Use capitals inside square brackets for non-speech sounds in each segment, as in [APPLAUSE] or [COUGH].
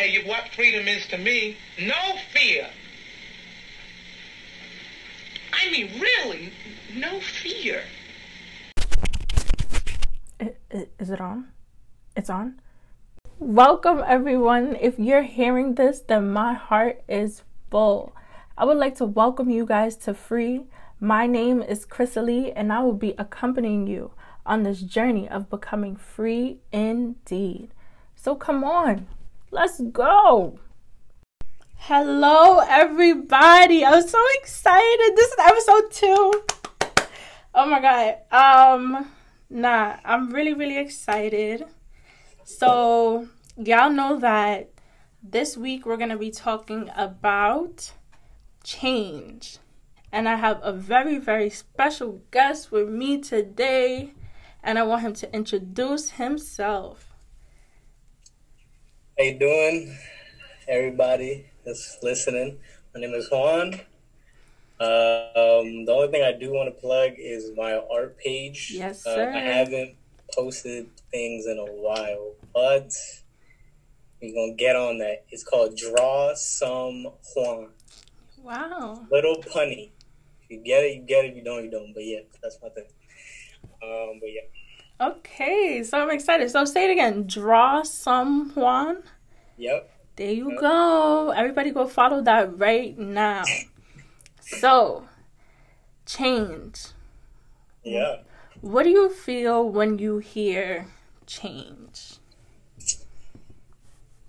tell you what freedom is to me. No fear. I mean, really, no fear. Is it on? It's on? Welcome, everyone. If you're hearing this, then my heart is full. I would like to welcome you guys to Free. My name is Chrysalie, and I will be accompanying you on this journey of becoming free indeed. So come on, let's go. Hello, everybody. I'm so excited. This is episode two. Oh my god. Um, nah, I'm really, really excited. So, y'all know that this week we're gonna be talking about change. And I have a very, very special guest with me today, and I want him to introduce himself. How you doing, everybody that's listening? My name is Juan. Um, the only thing I do want to plug is my art page. Yes, Uh, sir. I haven't posted things in a while, but we're gonna get on that. It's called Draw Some Juan. Wow. Little punny. If you get it, you get it. If you don't, you don't. But yeah, that's my thing. Um, but yeah, Okay, so I'm excited. So say it again. Draw someone. yep. There you go. Everybody go follow that right now. [LAUGHS] So, change. Yeah. What do you feel when you hear change?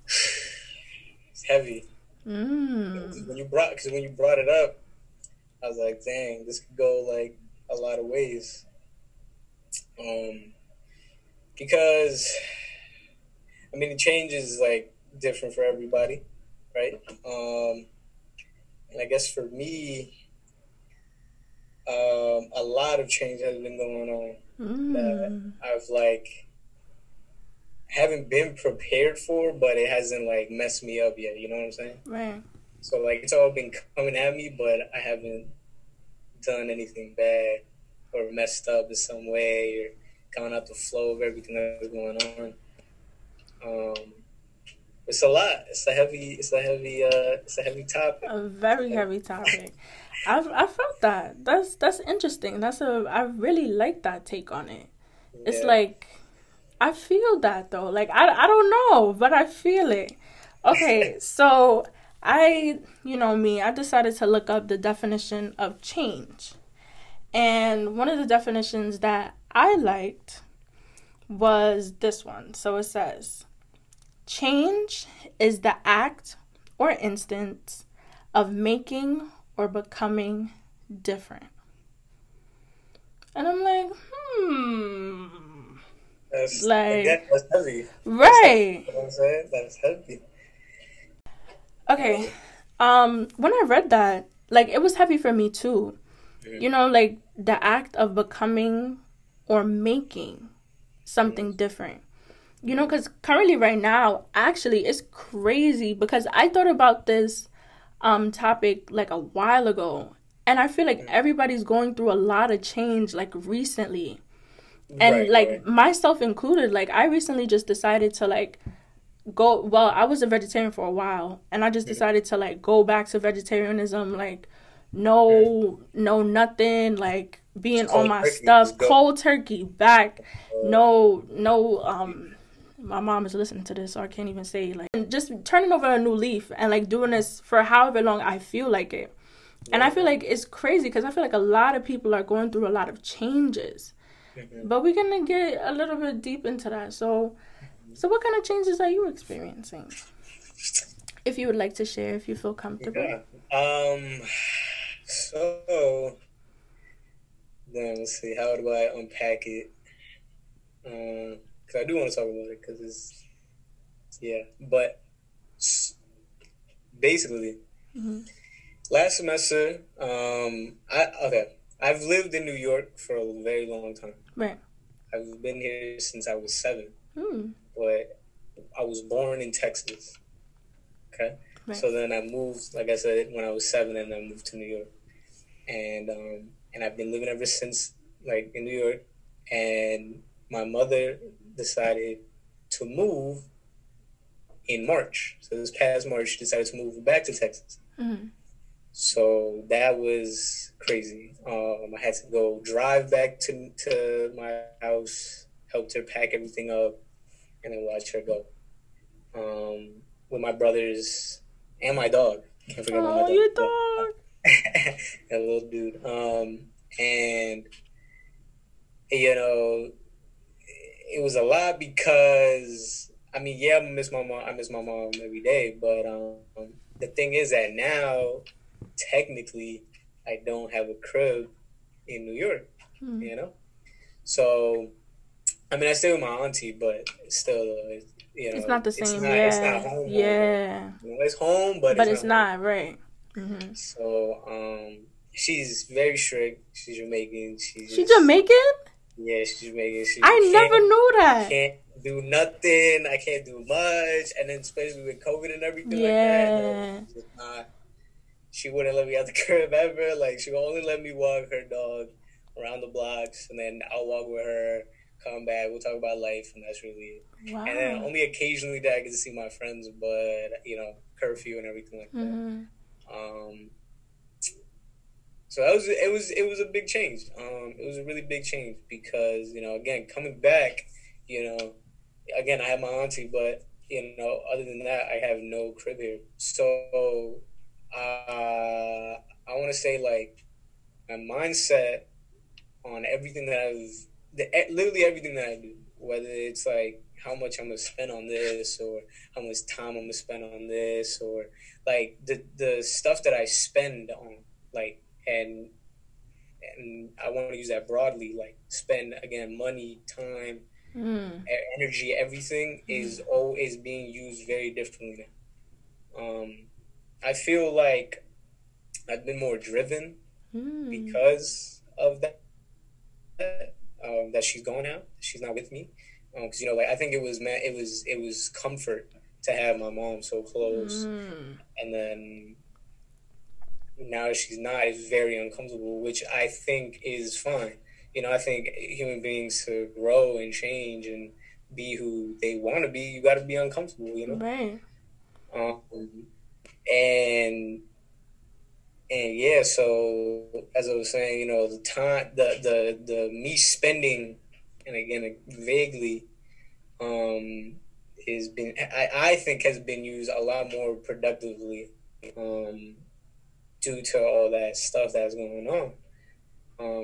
It's heavy. Mm. when you brought because when you brought it up, I was like, dang, this could go like a lot of ways. Um, because I mean, the change is like different for everybody, right? Um, and I guess for me, um, a lot of change has been going on that Mm. I've like haven't been prepared for, but it hasn't like messed me up yet. You know what I'm saying? Right. So like it's all been coming at me, but I haven't done anything bad or messed up in some way gone out the flow of everything that's going on. Um, it's a lot. It's a heavy. It's a heavy. Uh, it's a heavy topic. A very heavy [LAUGHS] topic. I've I felt that. That's that's interesting. That's a I really like that take on it. It's like I feel that though. Like I I don't know, but I feel it. Okay, [LAUGHS] so I, you know me, I decided to look up the definition of change. And one of the definitions that I liked was this one. So it says, change is the act or instance of making or becoming different. And I'm like, hmm. That's, like- again, that's heavy. Right. What I'm saying? That's heavy. Okay. Um when I read that, like it was heavy for me too. You know, like the act of becoming or making something different. You know, cuz currently right now, actually it's crazy because I thought about this um topic like a while ago. And I feel like everybody's going through a lot of change like recently. And Right, like right. myself included, like I recently just decided to like go well i was a vegetarian for a while and i just decided to like go back to vegetarianism like no no nothing like being on my turkey, stuff. cold turkey back. No no um my mom is listening to this so i can't even say like and just turning over a new leaf and like doing this for however long i feel like it. And i feel like it's crazy because i feel like a lot of people are going through a lot of changes. Mhm. but we're gonna get a little bit deep into that. So so what kind of changes are you experiencing? If you would like to share if you feel comfortable. Yeah. Um. So then let's see. How do I unpack it? Um, because I do want to talk about it because it's yeah. But basically, Mhm. last semester, um, I okay. I've lived in New York for a very long time. right I've been here since I was seven, hmm. but I was born in Texas. Okay. Right. So then I moved, like I said, when I was seven, and I moved to New York, and um, and I've been living ever since, like in New York. And my mother decided to move in March. So this past March, she decided to move back to Texas. Mm-hmm. So that was crazy. Um, I had to go drive back to to my house, helped her pack everything up, and then watch her go. Um, with my brothers and my dog. Can't forget Oh, my dog. your dog. [LAUGHS] a little dude. Um, and you know, it was a lot because I mean, yeah, I miss my mom. I miss my mom every day, but um, the thing is that now, technically, I don't have a crib in New York. Hmm. You know, so I mean, I stay with my auntie, but still, uh, you know, It's not the same. not- yeah. it's not home. home. yeah. You know, it's home, but But it's not, right. Home. hmm So, um, she's very strict. She's Jamaican. She's She Jamaican? Yeah, she's Jamaican. She I never knew that. Can't do nothing. I can't do much. And then especially with COVID and everything like that. no, not- she wouldn't let me out the [LAUGHS] crib ever. Like she would only let me walk her dog around the blocks, and then I'll walk with her. Come back. We'll talk about life, and that's really it. Wow. And then only occasionally that I get to see my friends, but you know, curfew and everything like that. Um, so that was it was it was a big change. Um, it was a really big change because you know again coming back, you know, again I have my auntie, but you know other than that I have no crib here. So uh, I want to say like my mindset on everything that I've the, literally everything that I do, whether it's like how much I'm gonna spend on this or how much time I'm gonna spend on this or like the the stuff that I spend on like and and I want to use that broadly like spend again money time Mm. energy everything is always being used very differently now um I feel like I've been more driven Mm. because of that um, that she's gone out she's not with me because you know like I think it was it was it was comfort to have my mom so close Mm. and then now that she's not, it's very uncomfortable, which I think is fine. You know, I think human beings to grow and change and be who they want to be, you got to be uncomfortable. You know, Right. um, and and yeah. So as I was saying, you know, the time, the the the me spending, and again vaguely, um, is been I I think has been used a lot more productively. Um, due to all that stuff that's going on.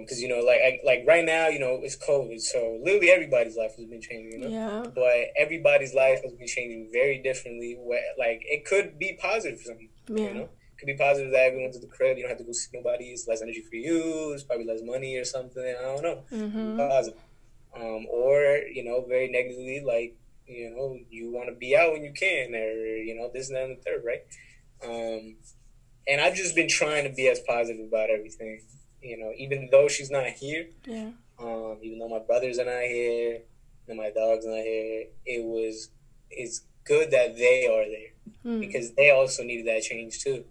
Because you know, like I, like right now, you know, it's COVID, so literally everybody's life has been changing. You know, Yeah. but everybody's life has been changing very differently. Where like it could be positive for some. Yeah. You know, it could be positive that everyone's at the crib. You don't have to go see nobody. It's less energy for you. It's probably less money or something. I don't know. hmm Positive. Um, or you know, very negatively, like you know, you want to be out when you can, or you know, this and that and the third, right? Um, and I've just been trying to be as positive about everything. You know, even though she's not here, Yeah. um, even though my brothers are not here and my dog's not here, it was it's good that they are there Mm. because they also needed that change too.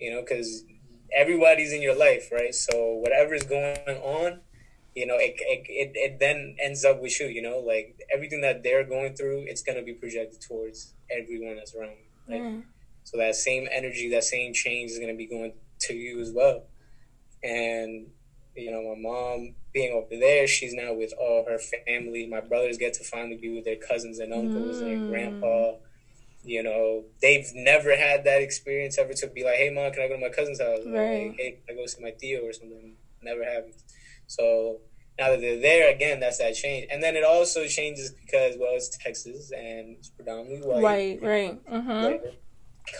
You know, because everybody's in your life, right? So whatever's going on, you know, it, it, it, it then ends up with you. You know, like everything that they're going through, it's gonna be projected towards everyone that's around. Right? Yeah. So that same energy, that same change is going to be going to you as well. And, you know, my mom being over there, she's now with all her family. My brothers get to finally be with their cousins and uncles and Mm. their grandpa. You know, they've never had that experience ever to be like, hey, mom, can I go to my cousin's house? Right. Like, hey, can I go see my Theo or something? Never happened. So now that they're there, again, that's that change. And then it also changes because, well, it's Texas and it's predominantly white Right. Right. hmm like,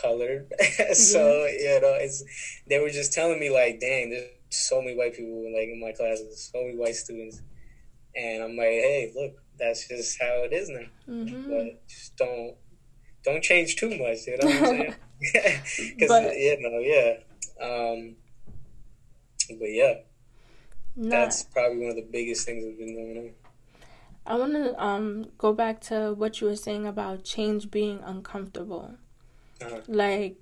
colored. so you know, it's they were just telling me like, dang, there's so many white people like in my classes, so many white students, and I'm like, hey, look, that's just how it is now. hmm But just don't don't change too much. You know what I'm saying? [LAUGHS] [LAUGHS] Because you know, yeah. Um, but yeah, That's probably one of the biggest things that's been going on. I want to um go back to what you were saying about change being uncomfortable. Uh-huh. Like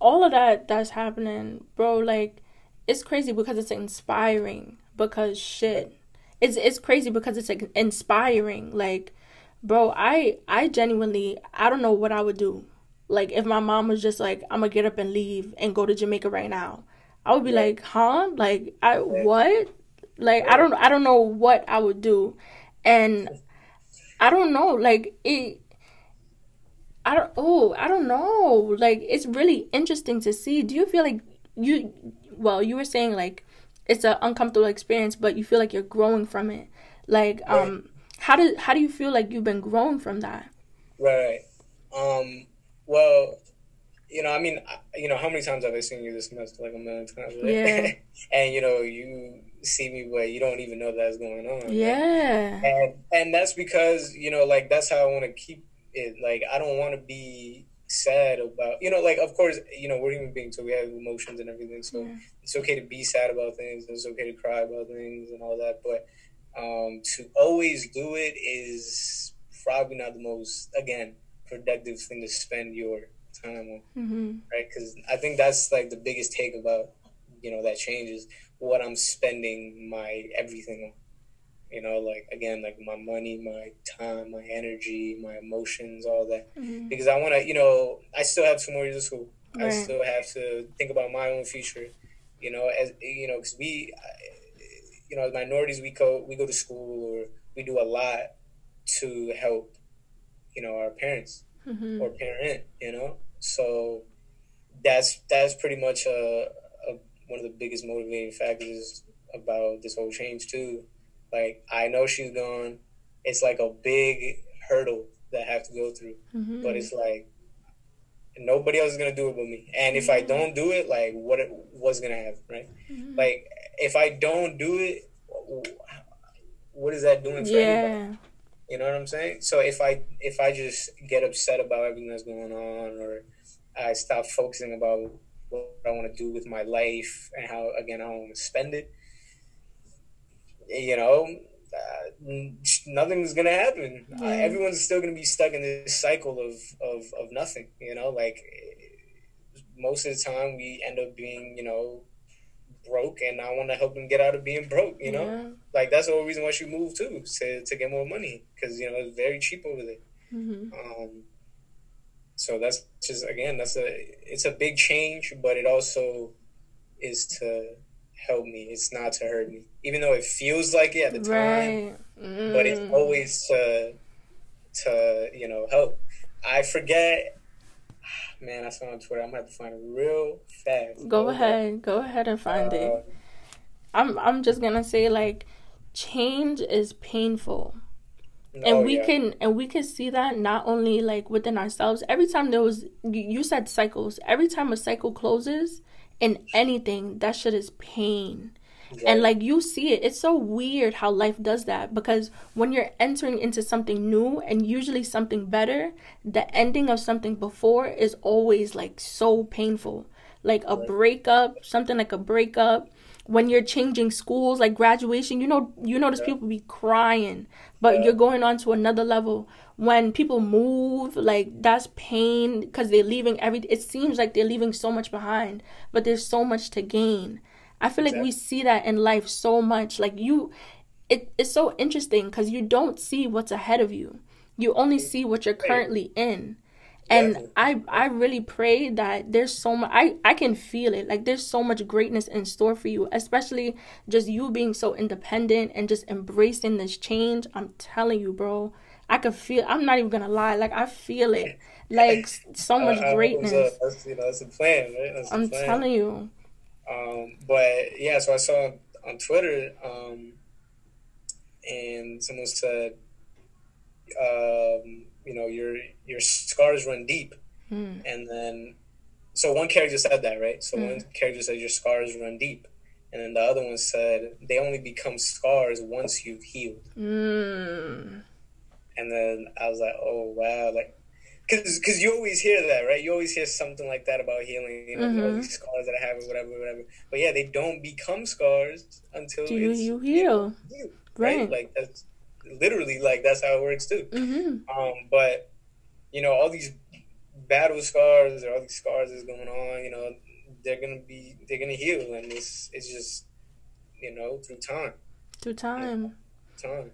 all of that that's happening, bro, like it's crazy because it's inspiring because shit. It's it's crazy because it's like, inspiring like bro, I I genuinely I don't know what I would do. Like if my mom was just like, I'm gonna get up and leave and go to Jamaica right now, I would be like, huh? Like I what? Like I don't I don't know what I would do, and I don't know like it. I don't. Oh, I don't know. Like it's really interesting to see. Do you feel like you? Well, you were saying like it's an uncomfortable experience, but you feel like you're growing from it. Like um, how do how do you feel like you've been growing from that? Right. Um. Well, you know, I mean, you know, how many times have I seen you this semester? Like a million times, right? Yeah. [LAUGHS] and you know, you see me, but you don't even know that's going on. Yeah. Right? And and that's because you know, like that's how I want to keep it. Like I don't want to be sad about, you know, like of course, you know, we're human beings, so we have emotions and everything. So Yeah. it's okay to be sad about things. It's okay to cry about things and all that. But um, to always do it is probably not the most again productive thing to spend your time on Mm-hmm. right? Because I think that's like the biggest take about you know that changes what I'm spending my everything on. You know, like again, like my money, my time, my energy, my emotions, all that. Mm-hmm. Because I want to, you know, I still have two more years of school. I still have to think about my own future. You know, as you know, because we, you know, as minorities, we go we go to school or we do a lot to help, you know, our parents Mm-hmm. or parent, you know. So that's that's pretty much a, a one of the biggest motivating factors about this whole change too. Like I know she's gone. It's like a big hurdle that I have to go through, Mm-hmm. but it's like nobody else is gonna do it but me. And if I don't do it, like what it, what's gonna happen, right? Mm-hmm. Like if I don't do it, what is that doing for anybody? You know what I'm saying? So if I if I just get upset about everything that's going on, or I stop focusing about what I want to do with my life and how again how I want to spend it, you know, uh, nothing's gonna happen. Uh, everyone's still gonna be stuck in this cycle of of of nothing. You know, like most of the time we end up being you know broke, and I want to help them get out of being broke. You know Yeah. like that's the whole reason why she moved too to to get more money because you know it's very cheap over there. Mm-hmm. Um, so that's just again that's a it's a big change, but it also is to help me. It's not to hurt me, even though it feels like it at the time. Right. But it's Mm. always to to you know help. I forget. Man, I saw on Twitter. I'm gonna have to find it real fast. Go ahead. Go ahead and find it. Uh, I'm I'm just gonna say like change is painful. and oh, we yeah. can and we can see that not only like within ourselves every time there was you you said cycles every time a cycle closes in anything that shit is pain and like you see it. It's so weird how life does that because when you're entering into something new and usually something better the ending of something before is always like so painful. Like a breakup something like a breakup. When you're changing schools like graduation you know you notice people be crying but Yeah. you're going on to another level. When people move like that's pain because they're leaving every it seems like they're leaving so much behind but there's so much to gain i feel like we see that in life so much. Like you it, it's so interesting because you don't see what's ahead of you. You only see what you're currently in. And Definitely. i i really pray that there's so much i i can feel it. Like there's so much greatness in store for you especially just you being so independent and just embracing this change. I'm telling you bro i could feel i'm not even gonna lie like i feel it. [LAUGHS] Like so much greatness. That's, you know, that's a plan, right? That's i'm plan. telling you Um, but yeah, so I saw on Twitter, um, and someone said, um, you know, your your scars run deep, Hmm. and then so one character said that, right? So Hmm. one character said your scars run deep, and then the other one said they only become scars once you've healed. mm. And then I was like, oh wow, like, cause, cause you always hear that, right? You always hear something like that about healing, you know, all Mhm. these scars that I have, or whatever, whatever. But yeah, they don't become scars until you it's you heal healed, right? right Like that's literally like that's how it works too. mm-hmm Um, but you know, all these battle scars or all these scars that's going on, you know, they're gonna be they're gonna heal, and it's it's just you know through time, through time time.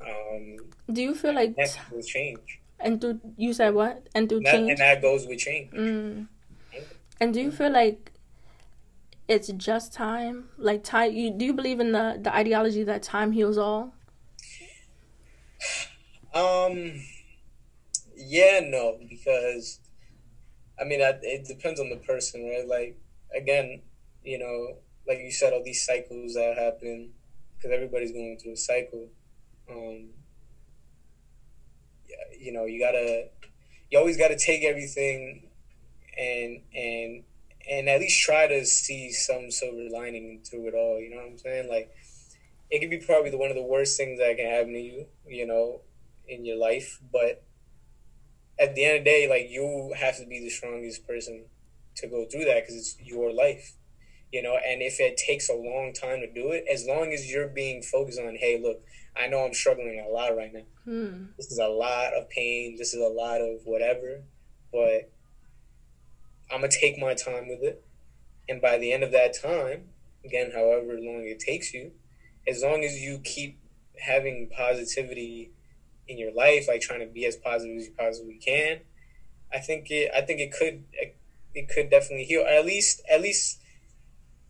Um, Do you feel like that will change. And through you said what and through And that, change? and that goes with change. Mm. And do you feel like it's just time? Like time? You do you believe in the the ideology that time heals all? Um, yeah, no, because I mean, I, it depends on the person, right? Like, again, you know, like you said, all these cycles that happen because everybody's going through a cycle. Um, you know, you gotta, you always gotta take everything and and and at least try to see some silver lining through it all. You know what I'm saying? Like, it could be probably the, one of the worst things that can happen to you. You know, in your life, but at the end of the day, like you have to be the strongest person to go through that because it's your life, you know. And if it takes a long time to do it, as long as you're being focused on, hey, look, I know I'm struggling a lot right now. Hmm. This is a lot of pain. This is a lot of whatever, but I'm gonna take my time with it. And by the end of that time, again, however long it takes you, as long as you keep having positivity in your life, like trying to be as positive as you possibly can, I think it. I think it could. It could definitely heal. At least, at least,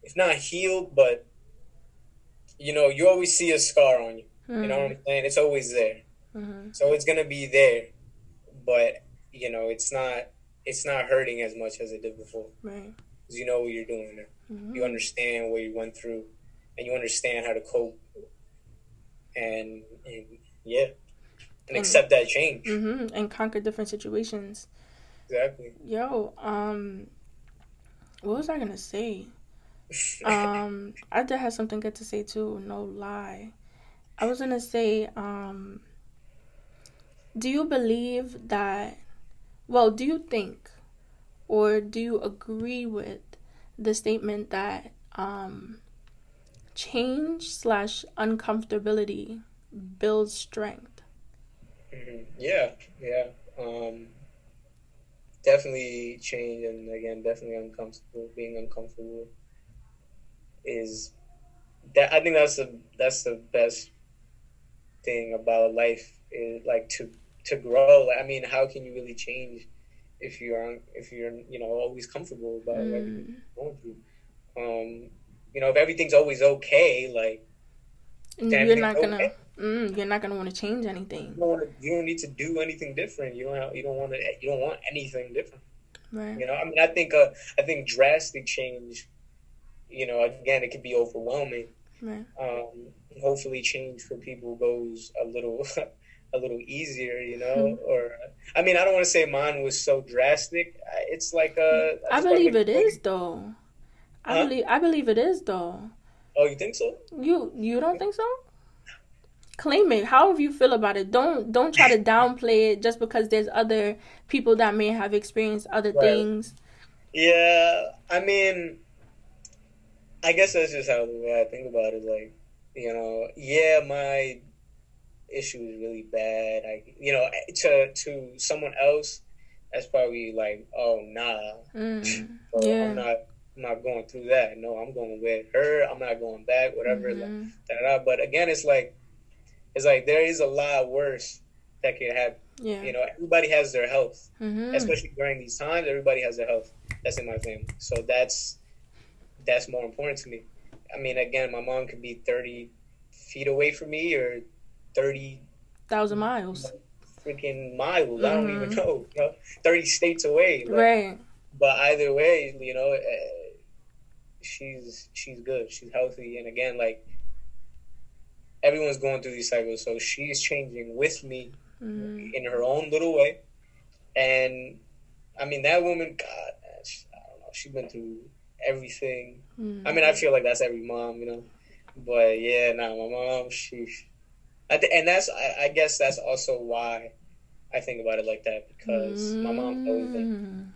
if not healed, but you know, you always see a scar on you. You know what I'm saying? It's always there. Mm-hmm. So it's gonna be there, but you know, it's not. It's not hurting as much as it did before Right. because you know what you're doing. Mhm. You understand what you went through, and you understand how to cope. And, and yeah, and Mm. accept that change. Mm-hmm. And conquer different situations. Exactly. Yo, um, what was I gonna say? [LAUGHS] Um, I did have something good to say too. No lie. I was gonna say, um, do you believe that? Well, do you think, or do you agree with the statement that um, change slash uncomfortability builds strength? hmm Yeah, yeah. Um, definitely change, and again, definitely uncomfortable. Being uncomfortable is that I think that's the that's the best thing about life is like to to grow. I mean, how can you really change if you're if you're you know always comfortable about Mm. you're going through? Um, you know, if everything's always okay, like you're not gonna, okay. mm, you're not gonna want to change anything, you don't wanna, you don't need to do anything different. You don't have, you don't want to you don't want anything different. right? You know, I mean, I think uh, I think drastic change. You know, again, it can be overwhelming. Right. Um, hopefully, change for people goes a little [LAUGHS] a little easier. You know, or I mean, I don't want to say mine was so drastic. It's like uh, I believe like it though. I Huh? believe I believe it is though. Oh, you think so? You you don't think so? Claim it. However you feel about it. Don't don't try to downplay it just because there's other people that may have experienced other Right. things. Yeah, I mean, I guess that's just how the way I think about it. Like, you know, yeah, my issue is really bad. I, you know, to to someone else, that's probably like, oh nah, Mm. so [LAUGHS] Yeah. I'm not, I'm not going through that. No, I'm going with her. I'm not going back. Whatever. Like, Mhm. da, da. But again, it's like, it's like there is a lot worse that can happen. Yeah. You know, everybody has their health hmm especially during these times everybody has their health that's in my family so that's that's more important to me i mean again my mom could be 30 feet away from me or 30 Thousand miles. freaking miles i don't even Mhm. know, you know 30 states away like, Right. but either way you know uh, she's she's good she's healthy and again like everyone's going through these cycles so she's changing with me Mm. in her own little way. And I mean, that woman, God, she, I don't know, she's been through everything. Mm. I mean, I feel like that's every mom, you know. But yeah, nah, my mom, she, I th- and that's, I, I guess that's also why I think about it like that because my mom's always been, Mm.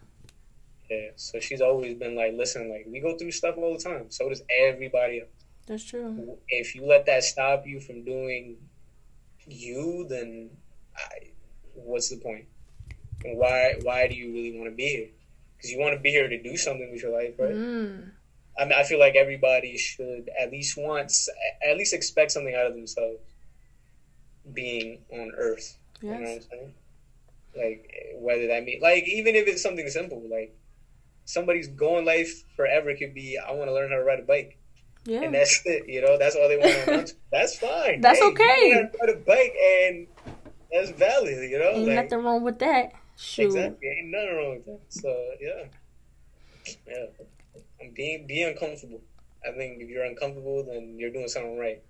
yeah. So she's always been like, listen, like we go through stuff all the time. So does everybody else. That's true. If you let that stop you from doing you, then I, what's the point? And why why do you really want to be here? Because you want to be here to do something with your life, right? Mm. I mean, I feel like everybody should at least once, at least expect something out of themselves. being on Earth. Yes. You know what I'm saying? Like whether that mean like even if it's something simple, like somebody's goal in life forever could be I want to learn how to ride a bike. Yeah. And that's it, you know, that's all they want to learn. [LAUGHS] That's fine. That's Hey, okay. You ride a bike and that's valid, you know? Ain't like, nothing wrong with that. Shoot. Exactly. Ain't nothing wrong with that. So yeah. Yeah. Being be uncomfortable. I think if you're uncomfortable then you're doing something right.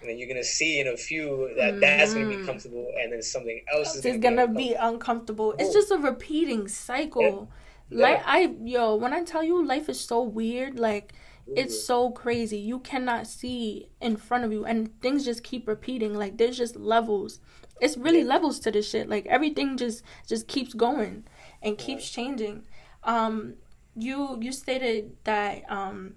And then you're gonna see in a few that that's gonna be Mhm. comfortable and then something else is gonna, gonna be be uncomfortable. It's Oh. just a repeating cycle. Yeah. Like I yo, when I tell you life is so weird, like it's so crazy. You cannot see in front of you and things just keep repeating. Like there's just levels. It's really levels to this shit. Like everything just just keeps going and keeps changing. Um you you stated that um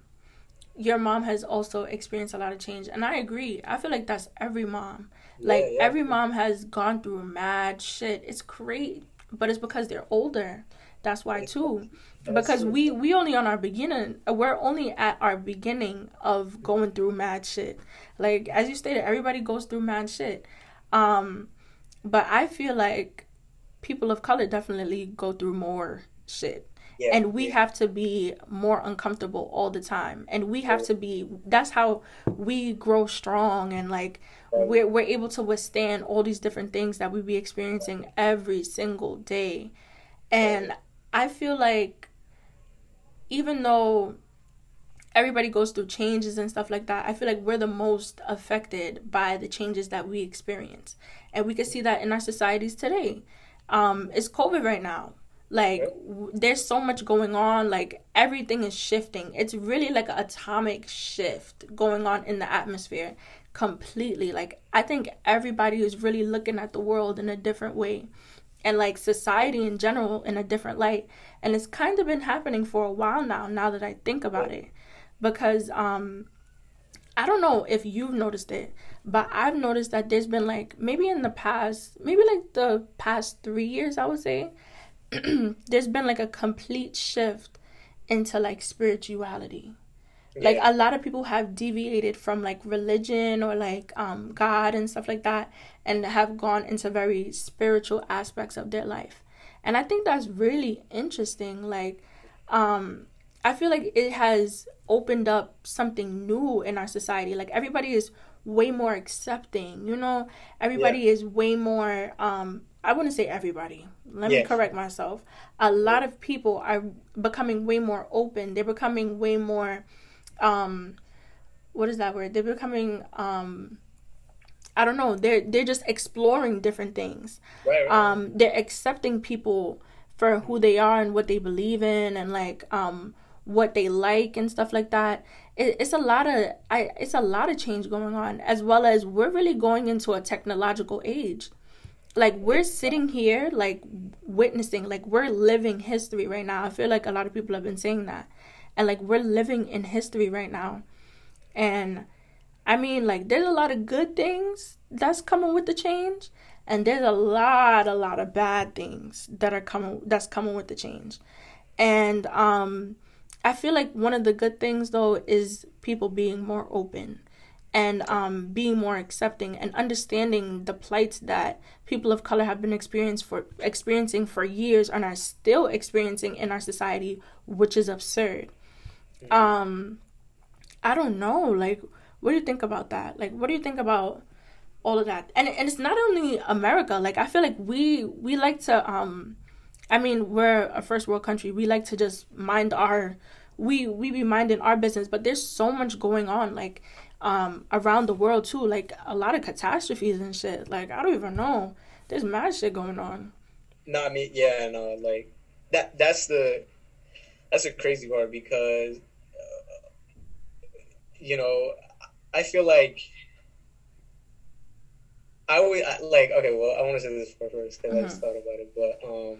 your mom has also experienced a lot of change and I agree. I feel like that's every mom. Like Yeah, yeah. every mom has gone through mad shit. It's great, but it's because they're older. That's why too. Because we we only on our beginning. We're only at our beginning of going through mad shit. Like as you stated, everybody goes through mad shit. Um, but I feel like people of color definitely go through more shit. Yeah, and we yeah. have to be more uncomfortable all the time. And we have to be that's how we grow strong and like we're, we're able to withstand all these different things that we be experiencing every single day. And i feel like even though everybody goes through changes and stuff like that i feel like we're the most affected by the changes that we experience. And we can see that in our societies today. Um it's covid right now. Like w- there's so much going on. Like everything is shifting. It's really like an atomic shift going on in the atmosphere completely. Like i think everybody is really looking at the world in a different way and like society in general in a different light. And it's kind of been happening for a while now now that i think about it because um i don't know if you've noticed it but i've noticed that there's been like maybe in the past maybe like the past three years i would say [CLEARS THROAT] there's been like a complete shift into like spirituality. Like a lot of people have deviated from like religion or like um god and stuff like that and have gone into very spiritual aspects of their life. And i think that's really interesting like um i feel like it has opened up something new in our society. Like everybody is way more accepting you know? Everybody is way more um i wouldn't say everybody. Let me correct myself. A lot of people are becoming way more open. They're becoming way more um what is that word? They're becoming um i don't know. They're they're just exploring different things. Right, right. um they're accepting people for who they are and what they believe in and like um what they like and stuff like that it, it's a lot of i it's a lot of change going on as well as we're really going into a technological age. Like we're sitting here like witnessing like we're living history right now. I feel like a lot of people have been saying that. And like we're living in history right now. And i mean like there's a lot of good things that's coming with the change and there's a lot a lot of bad things that are coming that's coming with the change. And um i feel like one of the good things though is people being more open and um, being more accepting and understanding the plights that people of color have been experienced for experiencing for years and are still experiencing in our society, which is absurd. Um, I don't know. Like, what do you think about that? Like, what do you think about all of that? And and it's not only America. Like, I feel like we we like to um, I mean, we're a first world country. We like to just mind our we we be minding our business, but there's so much going on. Like um around the world too like a lot of catastrophes and shit like i don't even know there's mad shit going on No, I mean, yeah, no, like that. That's the that's the crazy part because uh, you know I feel like I always I- like okay. Well, I want to say this first because I just thought about it, but um,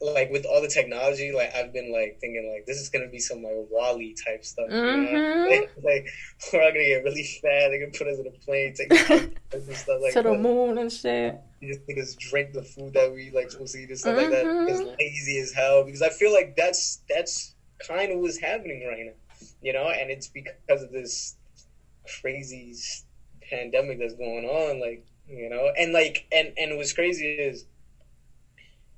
like with all the technology, like I've been like thinking like this is gonna be some like WALL-E type stuff. You know? Mhm. [LAUGHS] like we're all gonna get really fat. They're gonna put us in a plane, take us [LAUGHS] and stuff like to the moon and shit you just niggas drink the food that we like supposed to eat and stuff like that. Mhm. It's lazy as hell because I feel like that's that's kind of what's happening right now, you know, and it's because of this crazy pandemic that's going on. Like You know, and like, and and what's crazy is,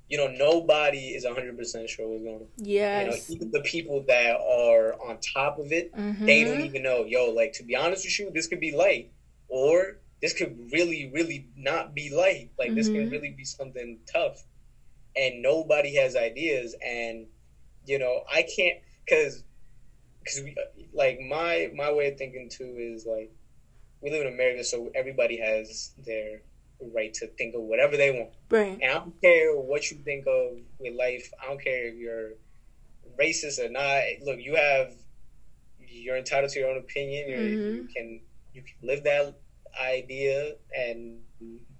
you know, nobody is hundred percent sure what's going on. Yes. You know, even the people that are on top of it, Mhm. they don't even know. Yo, like to be honest with you, this could be light, or this could really, really not be light. Like this Mhm. could really be something tough, and nobody has ideas. And you know, I can't because because we like my my way of thinking too is like we live in America, so everybody has their right to think of whatever they want. Right. And I don't care what you think of with life. I don't care if you're racist or not. Look, you have you're entitled to your own opinion. You're, You can you can live that idea and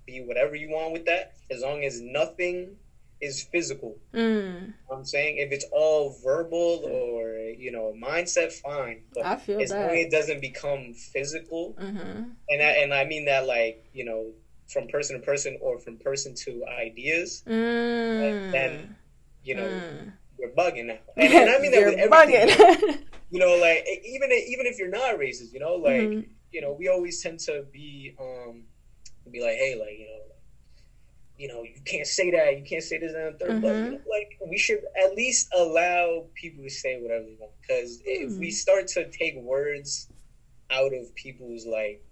be whatever you want with that, as long as nothing is physical. Mm. You know what I'm saying if it's all verbal or you know mindset, fine. But I feel as long as that. it doesn't become physical, Mm-hmm. and I, and I mean that like you know from person to person or from person to ideas, Mm. then you know Mm. you're bugging now. And, and I mean that You're with everything. bugging. [LAUGHS] You know, like even even if you're not racist, you know, like Mhm. you know, we always tend to be um be like, hey, like you know. You know, you can't say that. You can't say this and the 3rd But Mhm. you know, like, we should at least allow people to say whatever they want. Because if we Mm. start to take words out of people's like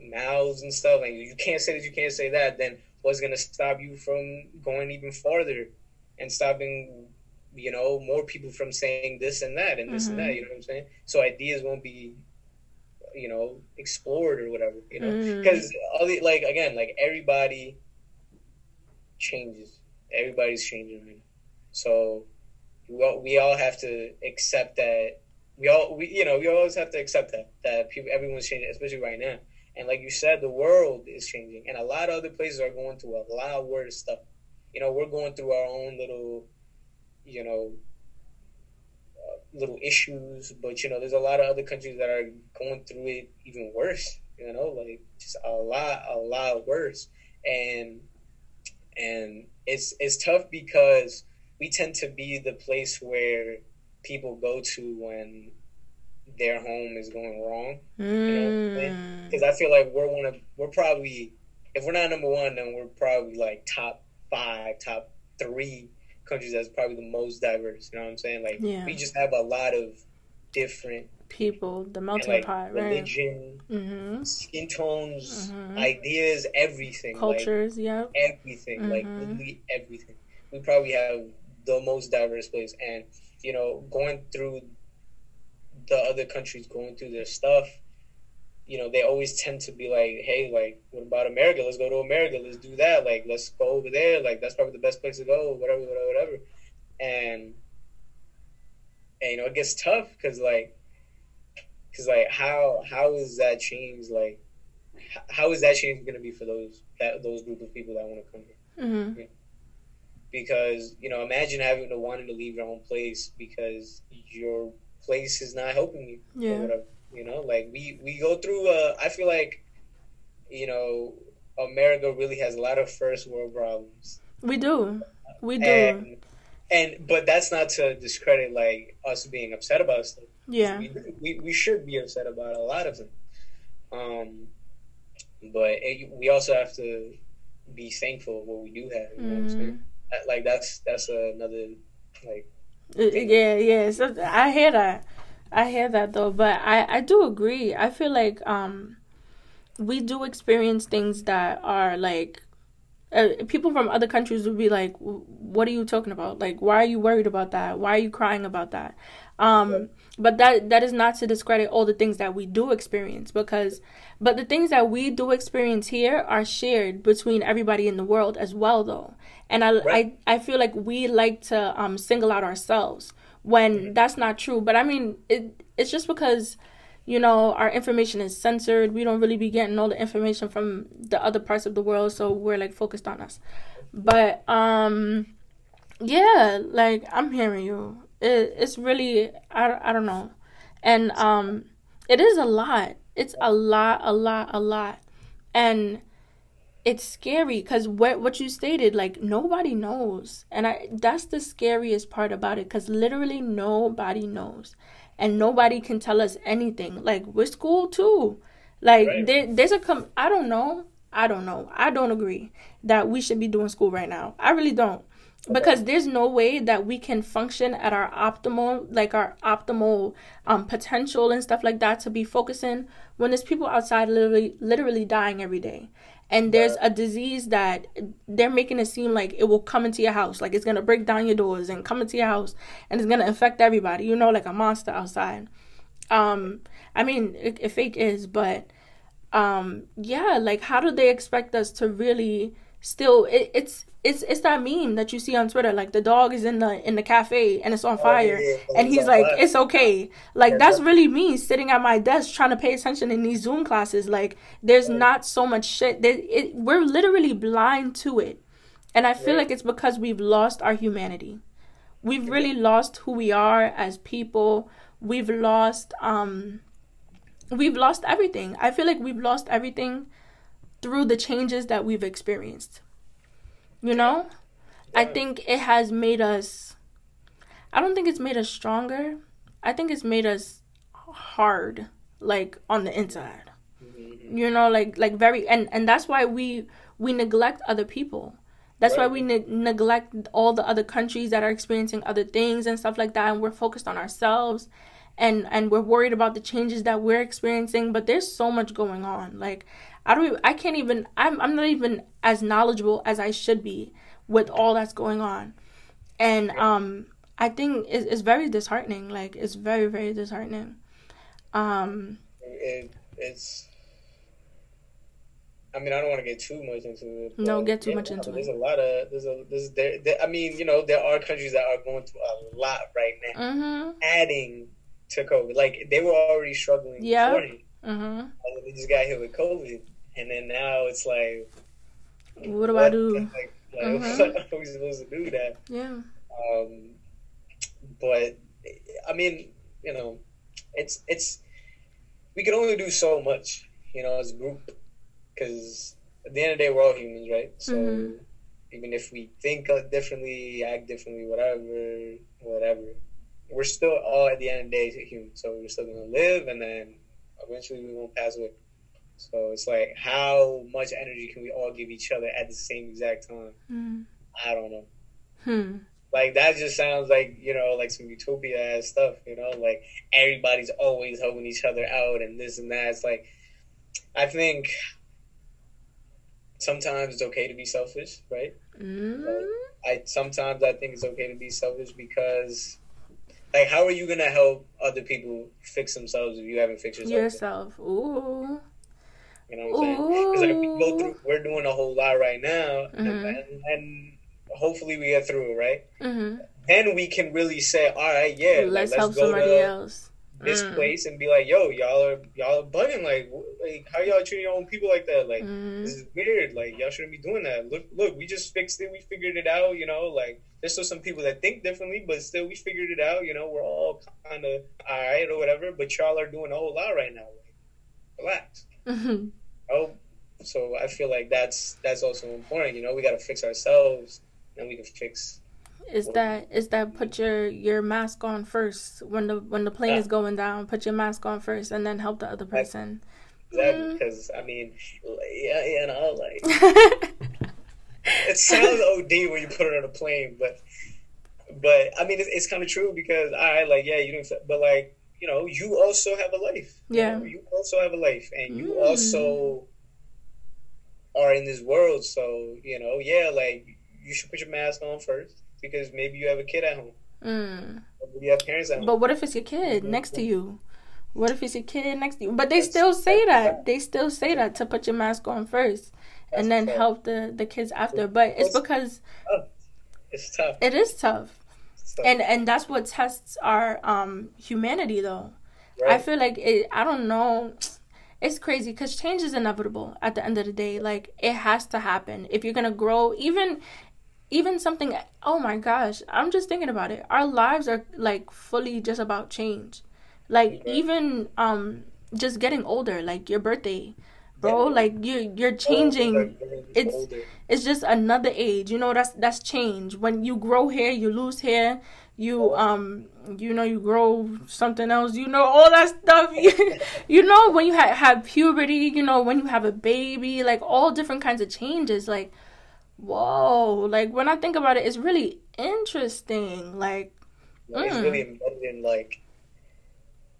mouths and stuff, and you can't say this, you can't say that, then what's gonna stop you from going even farther and stopping, you know, more people from saying this and that and this and that. Mhm. You know what I'm saying? So ideas won't be, you know, explored or whatever. You know, because Mm. because like again, like everybody changes. Everybody's changing right. So we all, we all have to accept that. We all we you know we always have to accept that that people everyone's changing, especially right now. And like you said, the world is changing, and a lot of other places are going through a lot worse stuff. You know, we're going through our own little, you know, uh, little issues, but you know, there's a lot of other countries that are going through it even worse. You know, like just a lot, a lot worse, and and it's it's tough because we tend to be the place where people go to when their home is going wrong Mm. because I feel like we're one of we're probably if we're not number one, then we're probably like top five, top three countries that's probably the most diverse. You know what I'm saying? Like Yeah. we just have a lot of different People, the melting like pot, right? religion, Mm-hmm. skin tones, Mhm. ideas, everything, Cultures, yeah. everything, like Mhm. literally everything. We probably have the most diverse place, and you know, going through the other countries, going through their stuff you know, they always tend to be like, hey, like, what about America? Let's go to America. Let's do that. Like, let's go over there. Like, that's probably the best place to go. Whatever, whatever, whatever. And, and you know, it gets tough because like, because like, how how is that change? Like, how is that change going to be for those that those group of people that want to come here? Mm-hmm. Because you know, imagine having to wanting to leave your own place because your place is not helping you Yeah. whatever. You know, like we we go through. Uh, I feel like, you know, America really has a lot of first world problems, We do. We do. and and but that's not to discredit like us being upset about stuff. yeah. We, we we should be upset about a lot of them. Um, but it, we also have to be thankful of what we do have. You know saying? Like that's that's another like Yeah, yeah. So I hear that. I hear that though, but I I do agree. I feel like um we do experience things that are like uh, people from other countries would be like, "What are you talking about? Like, why are you worried about that? Why are you crying about that?" Um, but that that is not to discredit all the things that we do experience because, but the things that we do experience here are shared between everybody in the world as well, though. And I Right. I I feel like we like to um single out ourselves when that's not true. But I mean, it it's just because you know, our information is censored. We don't really be getting all the information from the other parts of the world, so we're like focused on us. But um yeah, like I'm hearing you. It, it's really I, I don't know. And um it is a lot. It's a lot, a lot, a lot. And it's scary because what what you stated, like nobody knows, and I that's the scariest part about it because literally nobody knows, and nobody can tell us anything. Like with school too, like Right. there there's a com I don't know. I don't know. I don't agree that we should be doing school right now. I really don't. Because there's no way that we can function at our optimal, like our optimal um, potential and stuff like that, to be focusing when there's people outside literally, literally dying every day. And there's a disease that they're making it seem like it will come into your house. Like it's going to break down your doors and come into your house and it's going to infect everybody you know like a monster outside. Um i mean it, it fake is but um yeah like how do they expect us to really still it, it's it's it's that meme that you see on Twitter, like the dog is in the in the cafe and it's on fire, oh, yeah, yeah. and he's like, fire. "It's okay." Like yeah, that's really me sitting at my desk trying to pay attention in these Zoom classes. Like there's not so much shit. There, it, we're literally blind to it, and I feel like it's because we've lost our humanity. We've really lost who we are as people. We've lost um, we've lost everything. I feel like we've lost everything through the changes that we've experienced you know? Yeah. I think it has made us I don't think it's made us stronger. I think it's made us hard like on the inside. Mm-hmm. You know, like like very and and that's why we we neglect other people. That's right. why we ne- neglect all the other countries that are experiencing other things and stuff like that and we're focused on ourselves and and we're worried about the changes that we're experiencing but there's so much going on like I don't even, I can't even I'm I'm not even as knowledgeable as I should be with all that's going on. And um I think it's, it's very disheartening. Like it's very very disheartening. Um it, it's I mean, I don't want to get too much into it. No, get too yeah, much into there's it. There's a lot of there's a there's there, there, I mean, you know, there are countries that are going through a lot right now, mm-hmm. adding to COVID. Like they were already struggling. Yeah. Mm-hmm. And they just got hit with COVID and then now it's like, what do what? I do? Like, like [LAUGHS] mm-hmm. what are we supposed to do that? Yeah. Um, but I mean, you know, it's it's we can only do so much, you know, as a group, because at the end of the day, we're all humans, right? So mm-hmm. even if we think differently, act differently, whatever, whatever, we're still all at the end of the day humans. So we're still gonna live, and then eventually we won't pass away. So it's like, how much energy can we all give each other at the same exact time? Mm. I don't know. Hmm. Like that just sounds like you know, like some utopia ass stuff. You know, like everybody's always helping each other out and this and that. It's like, I think sometimes it's okay to be selfish, right? Mm. I sometimes I think it's okay to be selfish because like how are you gonna help other people fix themselves if you haven't fixed yourself? Yourself. Ooh. You know what I'm saying? Because like we go through, we're doing a whole lot right now, mm-hmm. and, and, hopefully we get through right? Mm-hmm. Then we can really say, all right, yeah, let's, like, let's help somebody else. This mm. place and be like, yo, y'all are y'all are bugging. Like, like how y'all treating your own people like that? Like, mm. this is weird. Like, y'all shouldn't be doing that. Look, look, we just fixed it. We figured it out. You know, like there's still some people that think differently, but still we figured it out. You know, we're all kind of all right or whatever. But y'all are doing a whole lot right now. Like, relax. Mm-hmm. Oh, so I feel like that's that's also important. You know, we got to fix ourselves, and we can fix. Is that is that put your your mask on first when the when the plane yeah. is going down? Put your mask on first, and then help the other person. Exactly, mm. because I mean, yeah, you know, like [LAUGHS] it sounds OD when you put it on a plane, but but I mean, it's, it's kind of true because I like yeah, you don't, but like you know, you also have a life. Yeah. You, know, you also have a life, and you mm. also are in this world. So you know, yeah, like you should put your mask on first because maybe you have a kid at home. Mm. you have parents at home. But what if it's your kid mm-hmm. next to you? What if it's your kid next to you? But they that's, still say that. They still say that to put your mask on first that's and then tough. help the the kids after. But it's, it's because tough. it's tough. It is tough and and that's what tests our um humanity though right. i feel like it i don't know it's crazy because change is inevitable at the end of the day like it has to happen if you're gonna grow even even something oh my gosh i'm just thinking about it our lives are like fully just about change like even um just getting older like your birthday bro. Like you you're changing. It's it's just another age. You know that's that's change. When you grow hair, you lose hair. you um you know you grow something else you know all that stuff [LAUGHS] you know when you ha- have puberty you know when you have a baby like all different kinds of changes like whoa like when i think about it it's really interesting like like, it's really embedded in like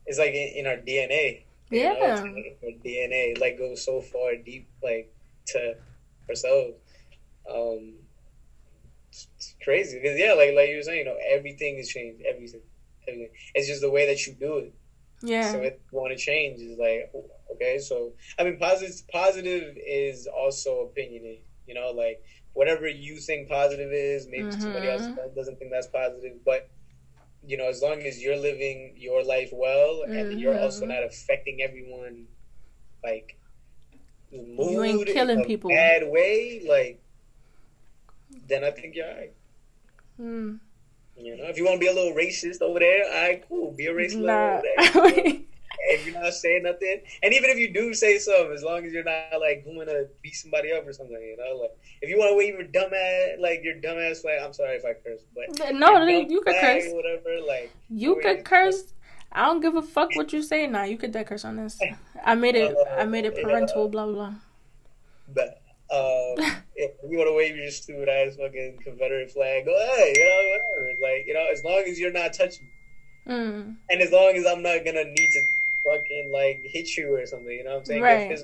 it's like in, in our dna yeah know, dna like goes so far deep like to ourselves um it's crazy because yeah, like like you were saying, you know, everything is changed. Everything, everything. It's just the way that you do it. Yeah. So you want to change, is like okay. So I mean, positive positive is also opinionated. You know, like whatever you think positive is, maybe mm-hmm. somebody else doesn't think that's positive, but you know, as long as you're living your life well and mm-hmm. you're also not affecting everyone, like mood you ain't killing people bad way, like then I think you're alright. Hmm. You know, if you want to be a little racist over there, all right, cool. Be a racist nah. over there. [LAUGHS] if you're not saying nothing, and even if you do say something, as long as you're not like going to beat somebody up or something, you know, like if you want to wave your dumbass, like your dumbass flag. I'm sorry if I curse, but no, you could curse. Whatever, like you could curse. I don't give a fuck what you say. Nah, you could dead curse on this. [LAUGHS] I made it. Uh, I made it [LAUGHS] parental. Yeah. Blah blah. But um, [LAUGHS] if you want to wave your stupid ass fucking Confederate flag, go ahead, you know, whatever. Like, you know, as long as you're not touching me. Mm. And as long as I'm not gonna need to fucking like hit you or something, you know what I'm saying? Right.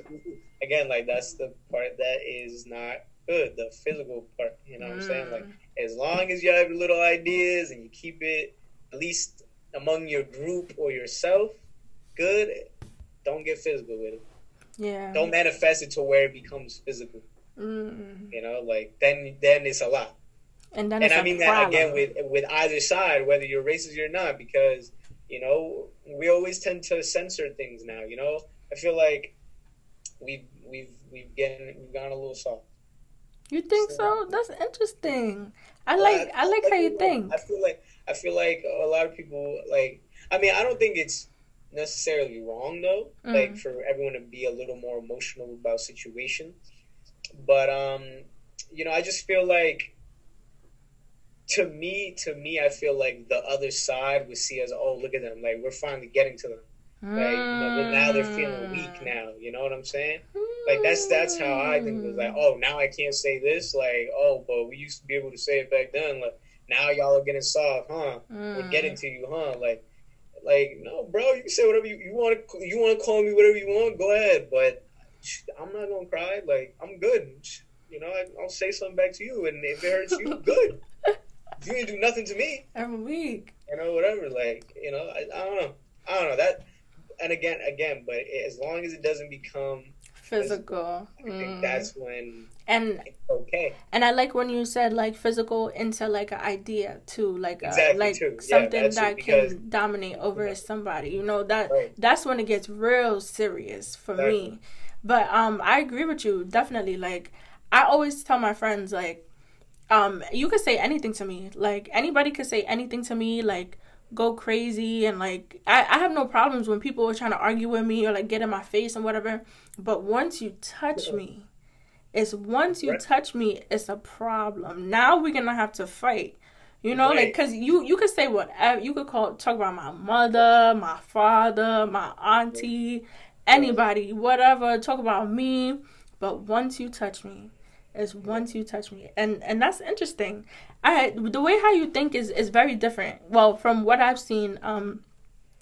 Again, like that's the part that is not good, the physical part, you know what mm. I'm saying? Like mm. as long as you have your little ideas and you keep it at least among your group or yourself, good, don't get physical with it. Yeah. Don't manifest it to where it becomes physical. Mm. You know, like then then it's a lot. And then and I mean that again with with either side, whether you're racist or not, because you know we always tend to censor things now. You know, I feel like we've we've we've getting we've gone a little soft. You think so? so? That's interesting. I like I, I like how you think. I feel like I feel like a lot of people like. I mean, I don't think it's necessarily wrong though. Mm. Like for everyone to be a little more emotional about situations but um, you know, I just feel like to me, to me, I feel like the other side would see as, oh, look at them, like we're finally getting to them. Like you know, now they're feeling weak mm. now. You know what I'm saying? Like that's that's how I think it was like, oh, now I can't say this. Like, oh, but we used to be able to say it back then. Like now y'all are getting soft, huh? We're getting mm. to you, huh? Like, like no, bro, you can say whatever you, you want to. You want to call me whatever you want. Go ahead, but I'm not gonna cry. Like I'm good. You know, I, will say something back to you, and if it hurts you, [LAUGHS] good. You didn't do nothing to me. I'm weak. You know, whatever. Like you know, I, I don't know. I don't know that. And again, again, but as long as it doesn't become physical, I think mm. that's when and okay. And I like when you said like physical into like an idea too, like exactly, a, like too. something yeah, that can dominate over yeah. somebody. You know that right. that's when it gets real serious for exactly. me. But um, I agree with you definitely. Like I always tell my friends, like, um, you could say anything to me. Like anybody could say anything to me. Like go crazy and like I, I have no problems when people are trying to argue with me or like get in my face and whatever. But once you touch me, it's once you right. touch me, it's a problem. Now we're gonna have to fight. You know, right. like because you you could say whatever you could call talk about my mother, my father, my auntie, anybody, whatever, talk about me. But once you touch me, is once you touch me, and and that's interesting. I the way how you think is is very different. Well, from what I've seen, um,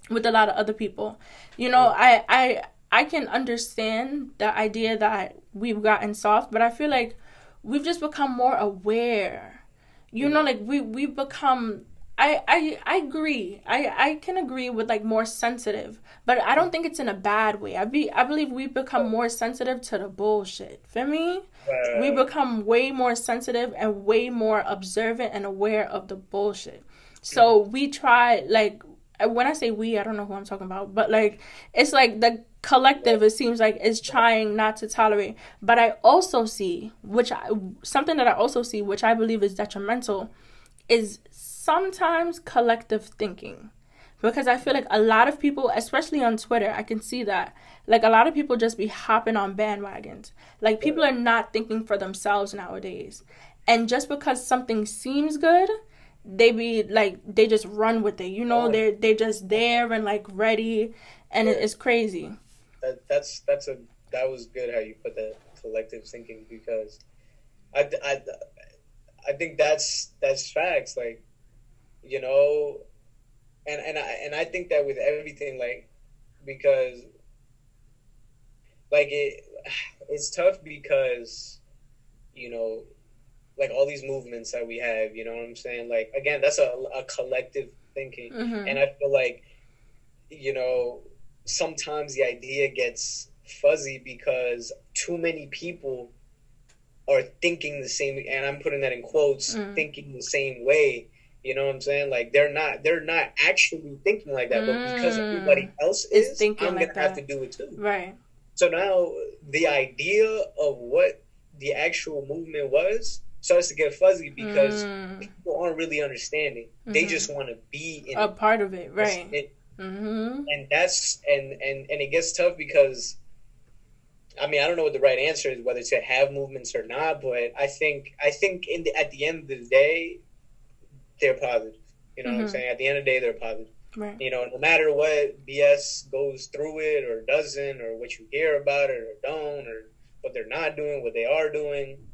with a lot of other people, you know, I I I can understand the idea that we've gotten soft, but I feel like we've just become more aware. You know, like we we've become I, I I agree. I, I can agree with like more sensitive, but I don't think it's in a bad way. I be I believe we've become more sensitive to the bullshit. For me, we become way more sensitive and way more observant and aware of the bullshit. So we try like when I say we, I don't know who I'm talking about, but like it's like the collective it seems like is trying not to tolerate. But I also see which I something that I also see which I believe is detrimental is sometimes collective thinking because I feel like a lot of people, especially on Twitter, I can see that. Like a lot of people just be hopping on bandwagons. Like people are not thinking for themselves nowadays. And just because something seems good, they be like they just run with it. You know, Oh. they're they just there and like ready, and Yeah. it's crazy. that, that's that's a that was good how you put that collective thinking because I, I, I think that's that's facts like you know and and I and I think that with everything like because like it [SIGHS] it's tough because you know like all these movements that we have you know what I'm saying? Like again that's a, a collective thinking. Hmm and I feel like you know sometimes the idea gets fuzzy because too many people are thinking the same and I'm putting that in quotes Mm. thinking the same way you know what I'm saying like they're not they're not actually thinking like that but because Mm. everybody else Is is thinking I'm like gonna have to do it too Right. so now the idea of what the actual movement was starts to get fuzzy because Mm. people aren't really understanding they Mhm. just want to be in a it. part of it, right? It- Mm-hmm. and that's and and and it gets tough because I mean I don't know what the right answer is whether to have movements or not, but I think I think in the, at the end of the day they're positive. You know what I'm Mhm. saying? At the end of the day they're positive. Right. You know, no matter what BS goes through it or doesn't, or what you hear about it or don't, or what they're not doing, what they are doing.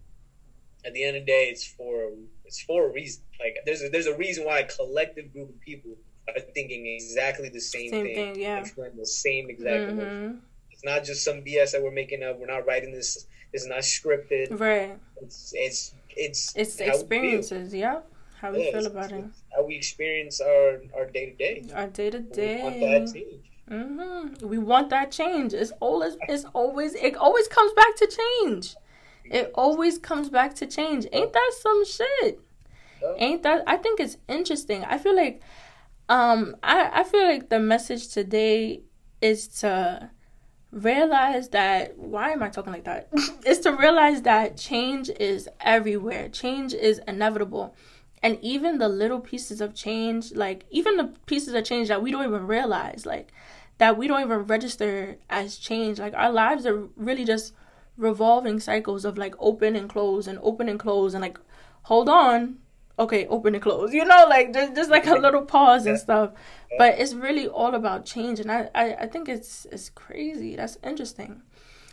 At the end of the day, it's for it's for a reason. Like there's a, there's a reason why a collective group of people are thinking exactly the same, Same thing, thing, yeah. the same exact. Mm-hmm. It's not just some BS that we're making up. We're not writing this. It's not scripted. Right. It's it's it's It's how we feel. experiences, yeah. How we Yeah, feel about it. how we experience our our day to day. Our day to We want day. that change. Mm-hmm. We want that change. It's always, it's always, it always comes back to change. It always comes back to change. Ain't that some shit? Ain't that? I think it's interesting. I feel like, um, I I feel like the message today is to realize that. Why am I talking like that? [LAUGHS] is to realize that change is everywhere. Change is inevitable. And even the little pieces of change, like even the pieces of change that we don't even realize, like that we don't even register as change. Like our lives are really just revolving cycles of like open and close and open and close and like hold on. Okay open and close you know like just, just like a little pause and stuff. But it's really all about change and I, I i think it's it's crazy. That's interesting.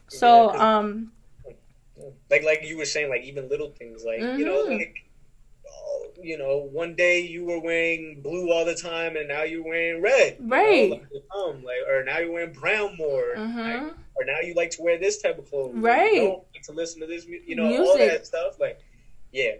So Yeah, um like like you were saying, like even little things, like you know, Mhm. like you know, one day you were wearing blue all the time, and now you're wearing red, you know, Right. like, um, like or now you're wearing brown more, Mhm. like, or now you like to wear this type of clothes, Right. You don't like to listen to this, you know, all that stuff, like yeah,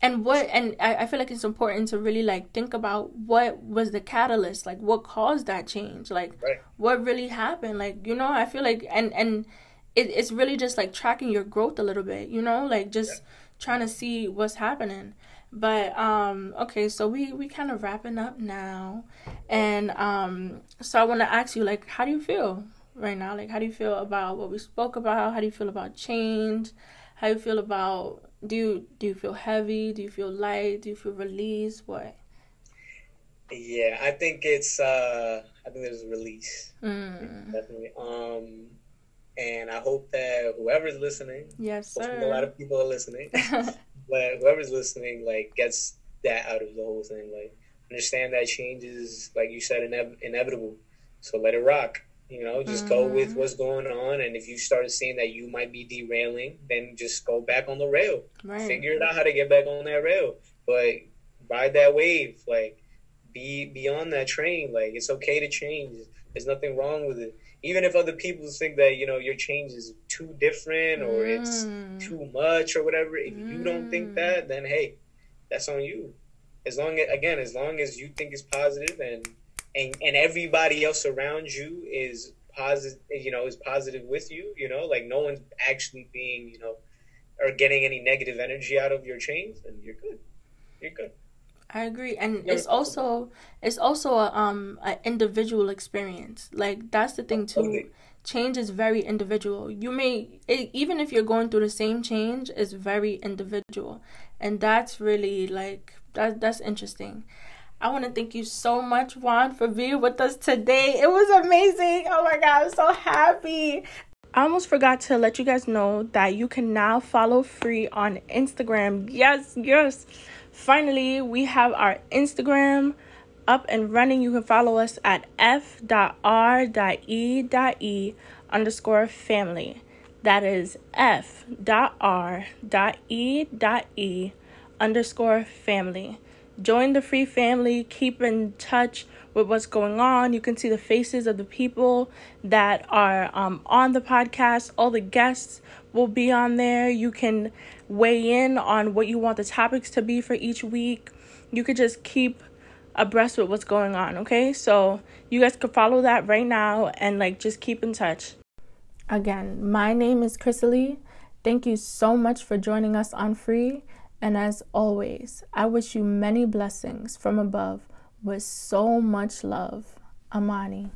and what and I, I feel like it's important to really like think about what was the catalyst like what caused that change? Like Right. what really happened? Like you know i feel like and and it, it's really just like tracking your growth a little bit you know? Like just trying to see what's happening but um okay so we we kind of wrapping up now and um so i want to ask you like how do you feel right now like how do you feel about what we spoke about how do you feel about change how do you feel about do you do you feel heavy do you feel light do you feel released what yeah. I think it's uh, I think there's a release, mm. definitely. Um, and I hope that whoever's listening, yes hopefully a lot of people are listening. [LAUGHS] but whoever's listening like gets that out of the whole thing. Like understand that change is like you said ine- inevitable. So let it rock you know? Just go with Mhm. what's going on and if you start seeing that you might be derailing then just go back on the rail. Right. Figure it out how to get back on that rail. But ride that wave like be be on that train. Like it's okay to change. There's nothing wrong with it even if other people think that you know your change is too different or it's Mm. too much or whatever if you don't think Mm. that then hey that's on you as long as again as long as you think it's positive and and and everybody else around you is positive you know is positive with you you know like no one's actually being you know or getting any negative energy out of your change then you're good you're good I agree, and it's also it's also a um an individual experience. Like that's the thing too. Change is very individual. You may it, even if you're going through the same change, it's very individual, and that's really like that. That's interesting. I want to thank you so much, Juan, for being with us today. It was amazing. Oh my god, I'm so happy. I almost forgot to let you guys know that you can now follow free on Instagram. Yes, yes. Finally, we have our Instagram up and running. You can follow us at f.r.e.e underscore family. That is f.r.e.e underscore family. Join the free family. Keep in touch with what's going on. You can see the faces of the people that are um, on the podcast. All the guests will be on there. You can weigh in on what you want the topics to be for each week. You could just keep abreast with what's going on, okay? So you guys could follow that right now and like just keep in touch. Again, my name is Chrysalie. Thank you so much for joining us on Free. And as always, I wish you many blessings from above with so much love. Amani.